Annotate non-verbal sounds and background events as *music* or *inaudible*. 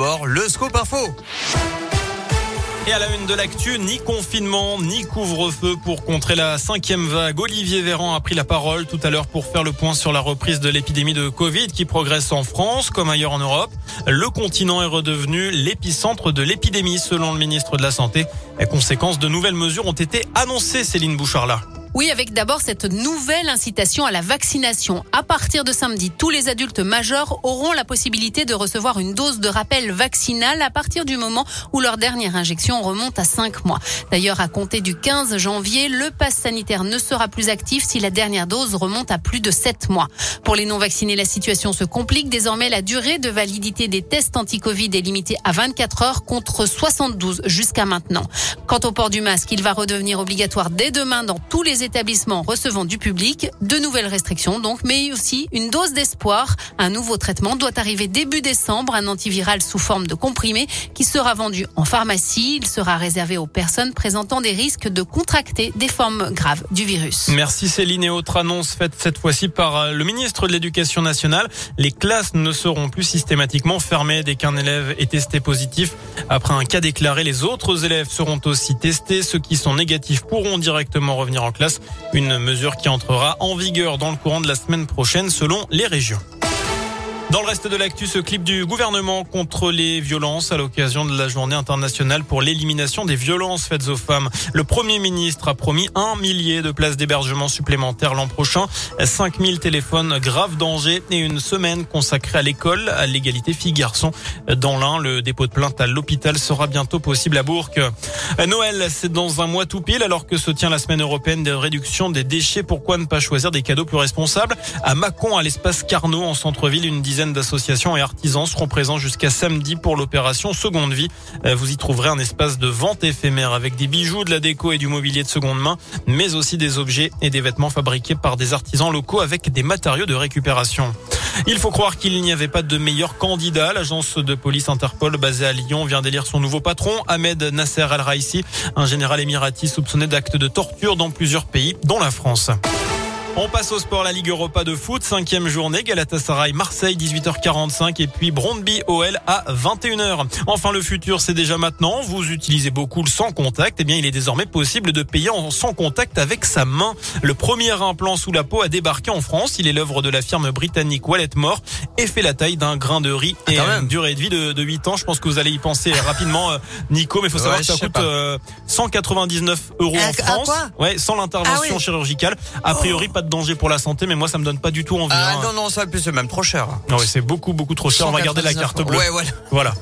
d'abord le scoop info. Et à la une de l'actu, ni confinement, ni couvre-feu pour contrer la cinquième vague. Olivier Véran a pris la parole tout à l'heure pour faire le point sur la reprise de l'épidémie de Covid qui progresse en France comme ailleurs en Europe. Le continent est redevenu l'épicentre de l'épidémie selon le ministre de la Santé. Les conséquences de nouvelles mesures ont été annoncées, Céline Bouchard-là. Oui, avec d'abord cette nouvelle incitation à la vaccination. À partir de samedi, tous les adultes majeurs auront la possibilité de recevoir une dose de rappel vaccinal à partir du moment où leur dernière injection remonte à 5 mois. D'ailleurs, à compter du 15 janvier, le pass sanitaire ne sera plus actif si la dernière dose remonte à plus de 7 mois. Pour les non-vaccinés, la situation se complique. Désormais, la durée de validité des tests anti-Covid est limitée à 24 heures contre 72 jusqu'à maintenant. Quant au port du masque, il va redevenir obligatoire dès demain dans tous les établissements recevant du public. De nouvelles restrictions donc, mais aussi une dose d'espoir. Un nouveau traitement doit arriver début décembre, un antiviral sous forme de comprimé qui sera vendu en pharmacie. Il sera réservé aux personnes présentant des risques de contracter des formes graves du virus. Merci Céline et autre annonce faite cette fois-ci par euh, le ministre de l'Éducation nationale. Les classes ne seront plus systématiquement fermées dès qu'un élève est testé positif. Après un cas déclaré, les autres élèves seront aussi testés. Ceux qui sont négatifs pourront directement revenir en classe. Une mesure qui entrera en vigueur dans le courant de la semaine prochaine selon les régions. Dans le reste de l'actu, ce clip du gouvernement contre les violences à l'occasion de la journée internationale pour l'élimination des violences faites aux femmes. Le Premier ministre a promis un millier de places d'hébergement supplémentaires l'an prochain, 5000 téléphones grave danger et une semaine consacrée à l'école, à l'égalité filles-garçons. Dans l'un, le dépôt de plainte à l'hôpital sera bientôt possible à Bourg. Noël, c'est dans un mois tout pile alors que se tient la semaine européenne de réduction des déchets. Pourquoi ne pas choisir des cadeaux plus responsables? À Mâcon, à l'espace Carnot, en centre-ville, une dizaine d'associations et artisans seront présents jusqu'à samedi pour l'opération Seconde Vie. Euh, vous y trouverez un espace de vente éphémère avec des bijoux, de la déco et du mobilier de seconde main, mais aussi des objets et des vêtements fabriqués par des artisans locaux avec des matériaux de récupération. Il faut croire qu'il n'y avait pas de meilleur candidat. L'agence de police Interpol basée à Lyon vient d'élire son nouveau patron, Ahmed Nasser Al-Raisi, un général émirati soupçonné d'actes de torture dans plusieurs pays, dont la France. On passe au sport, la Ligue Europa de foot, cinquième journée, Galatasaray, Marseille, 18h45 et puis Brondby OL à 21h. Enfin, le futur, c'est déjà maintenant. Vous utilisez beaucoup le sans contact. Eh bien, il est désormais possible de payer en sans contact avec sa main. Le premier implant sous la peau a débarqué en France. Il est l'œuvre de la firme britannique Walletmore et fait la taille d'un grain de riz et Ah, une durée de vie de, de 8 ans. Je pense que vous allez y penser *laughs* rapidement, euh, Nico, mais il faut savoir Ouais, que ça coûte pas. euh, 199 euros Ah, en France. quoi? Ouais, sans l'intervention Ah oui. chirurgicale. A priori, pas de danger pour la santé, mais moi, ça me donne pas du tout envie. Ah hein. non, non, ça plus c'est même trop cher. Ah ouais, c'est beaucoup, beaucoup trop cher. On va garder la carte bleue. Ouais, voilà. Voilà.